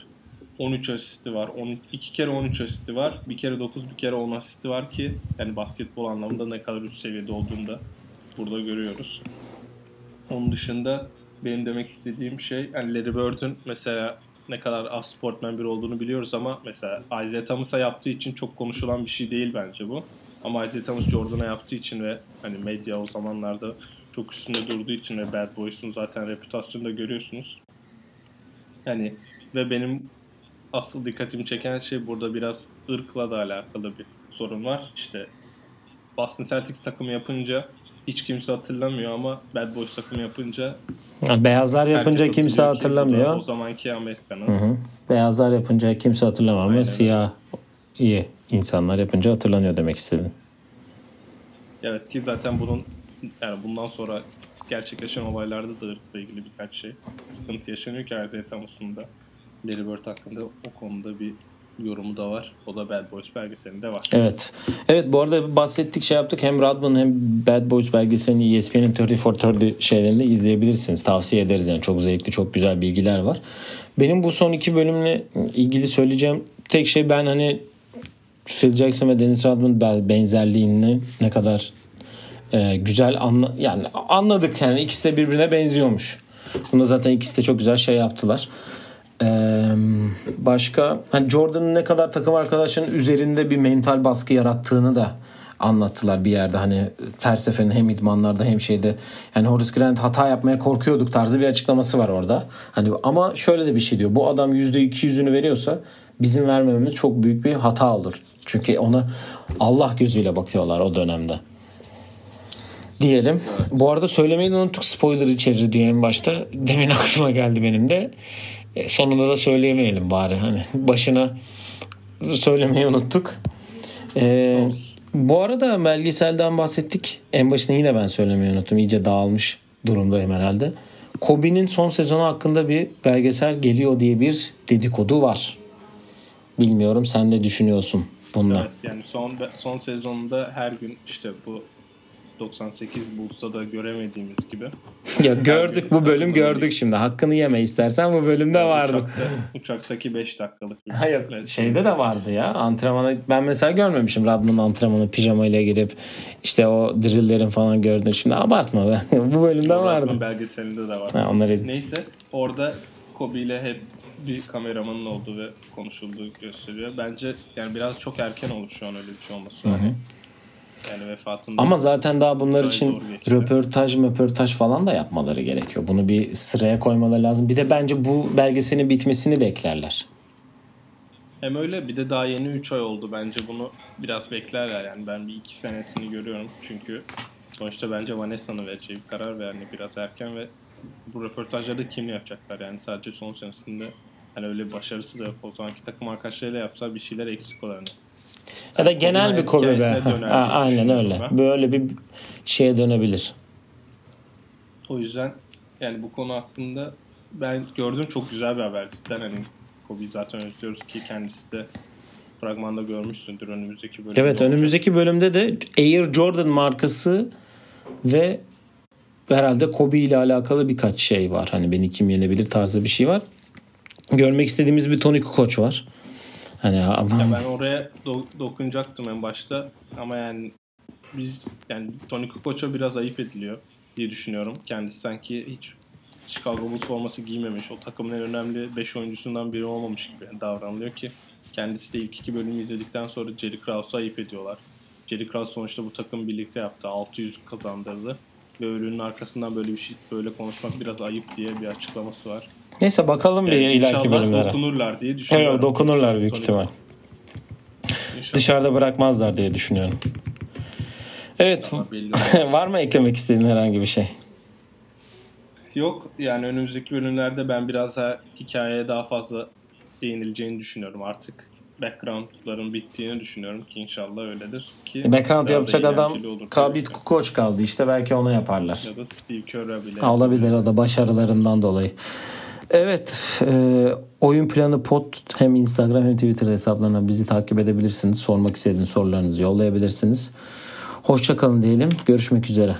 13 asisti var. 10, iki kere 13 asisti var. Bir kere 9, bir kere 10 asisti var ki yani basketbol anlamında ne kadar üst seviyede olduğunu da burada görüyoruz. Onun dışında benim demek istediğim şey yani Larry Bird'ün mesela ne kadar az sportman biri olduğunu biliyoruz ama mesela Isaiah Thomas'a yaptığı için çok konuşulan bir şey değil bence bu. Ama Isaiah Thomas Jordan'a yaptığı için ve hani medya o zamanlarda çok üstünde durduğu için ve Bad Boys'un zaten reputasyonu da görüyorsunuz. Yani ve benim asıl dikkatimi çeken şey burada biraz ırkla da alakalı bir sorun var. İşte Boston Celtics takımı yapınca hiç kimse hatırlamıyor ama Bad Boys takımı yapınca beyazlar yapınca kimse hatırlamıyor. O zamanki Amerika'nın. Hı hı. Beyazlar yapınca kimse hatırlamıyor ama siyah iyi insanlar yapınca hatırlanıyor demek istedim. Evet ki zaten bunun yani bundan sonra gerçekleşen olaylarda da ırkla ilgili birkaç şey sıkıntı yaşanıyor ki Isaiah Thomas'ın da Larry Bird hakkında o konuda bir yorumu da var. O da Bad Boys belgeselinde var. Evet. Evet bu arada bahsettik şey yaptık. Hem Rodman hem Bad Boys belgeselini ESPN'in 30 for 30 şeylerinde izleyebilirsiniz. Tavsiye ederiz yani. Çok zevkli, çok güzel bilgiler var. Benim bu son iki bölümle ilgili söyleyeceğim tek şey ben hani Phil Jackson ve Dennis Rodman benzerliğini ne kadar e, güzel anla yani anladık yani ikisi de birbirine benziyormuş. Bunda zaten ikisi de çok güzel şey yaptılar. Ee, başka hani Jordan'ın ne kadar takım arkadaşlarının üzerinde bir mental baskı yarattığını da anlattılar bir yerde hani her seferin hem idmanlarda hem şeyde yani Horace Grant hata yapmaya korkuyorduk tarzı bir açıklaması var orada. Hani ama şöyle de bir şey diyor. Bu adam %200'ünü veriyorsa bizim vermememiz çok büyük bir hata olur. Çünkü ona Allah gözüyle bakıyorlar o dönemde. Diyelim. Bu arada söylemeyi unuttuk spoiler içerir diye en başta. Demin aklıma geldi benim de. E, sonunda da söyleyemeyelim bari. Hani başına söylemeyi unuttuk. Ee, bu arada belgeselden bahsettik. En başına yine ben söylemeyi unuttum. İyice dağılmış durumdayım herhalde. Kobe'nin son sezonu hakkında bir belgesel geliyor diye bir dedikodu var. Bilmiyorum sen ne düşünüyorsun bunda? Evet yani son son sezonunda her gün işte bu 98 Bulls'ta da göremediğimiz gibi. Ya gördük bu bölüm gördük şimdi. Hakkını yeme istersen bu bölümde vardı. Uçakta, uçaktaki 5 dakikalık Hayır Evet. şeyde de vardı ya antrenmana ben mesela görmemişim Radman antrenmanı pijamayla girip işte o drill'lerin falan gördüm. Şimdi abartma be. bu bölümde Rodman vardı. belgeselinde de var. Ha, onları Neyse orada Kobe ile hep bir kameramanın olduğu ve konuşulduğu gösteriyor. Bence yani biraz çok erken olur şu an öyle bir şey olması. Hani Yani vefatında. Ama zaten daha bunlar için röportaj röportaj falan da yapmaları gerekiyor. Bunu bir sıraya koymaları lazım. Bir de bence bu belgeselin bitmesini beklerler. Hem öyle bir de daha yeni 3 ay oldu. Bence bunu biraz beklerler yani. Ben bir 2 senesini görüyorum. Çünkü sonuçta bence Vanessa'nın vereceği bir karar ve yani biraz erken ve bu röportajları kimle yapacaklar yani sadece son senesinde hani öyle bir başarısı da yok. O zamanki takım arkadaşlarıyla yapsa bir şeyler eksik olur. Ya da genel bir Kobe be. hikayesine döner Ha, diye aynen öyle. ben. Böyle bir şeye dönebilir. O yüzden yani bu konu hakkında ben gördüm çok güzel bir haber cidden hani Kobe'yi zaten özlüyoruz ki kendisi de fragmanda görmüşsündür önümüzdeki bölümde. Evet olacak. önümüzdeki bölümde de Air Jordan markası ve herhalde Kobe ile alakalı birkaç şey var. Hani beni kim yenebilir tarzı bir şey var. Görmek istediğimiz bir Tony Kukoc var. Hani ama Ya ben oraya do- dokunacaktım en başta ama yani biz yani Tony Kukoc'a biraz ayıp ediliyor diye düşünüyorum. Kendisi sanki hiç Chicago Bulls forması giymemiş. O takımın en önemli 5 oyuncusundan biri olmamış gibi davranılıyor ki kendisi de ilk iki bölümü izledikten sonra Jerry Krause'a ayıp ediyorlar. Jerry Krause sonuçta bu takım birlikte yaptı. 600 kazandırdı. Ve ölünün arkasından böyle bir şey böyle konuşmak biraz ayıp diye bir açıklaması var. Neyse bakalım bir Yani ileriki bölümlere. dokunurlar diye düşünüyorum. Evet, dokunurlar büyük ihtimal. İnşallah. Dışarıda bırakmazlar diye düşünüyorum. Evet. Var mı eklemek istediğin herhangi bir şey? Yok yani önümüzdeki bölümlerde ben biraz daha hikayeye daha fazla değinileceğini düşünüyorum artık. Background'ların bittiğini düşünüyorum ki inşallah öyledir. Ki Background daha da yapacak adam Kabit. Kukoc kaldı işte belki onu yaparlar. Ya da Steve Kerr'e bile. Olabilir o da başarılarından dolayı. Evet, e, oyun planı pod hem Instagram hem Twitter hesaplarına bizi takip edebilirsiniz. Sormak istediğiniz sorularınızı yollayabilirsiniz. Hoşçakalın diyelim. Görüşmek üzere.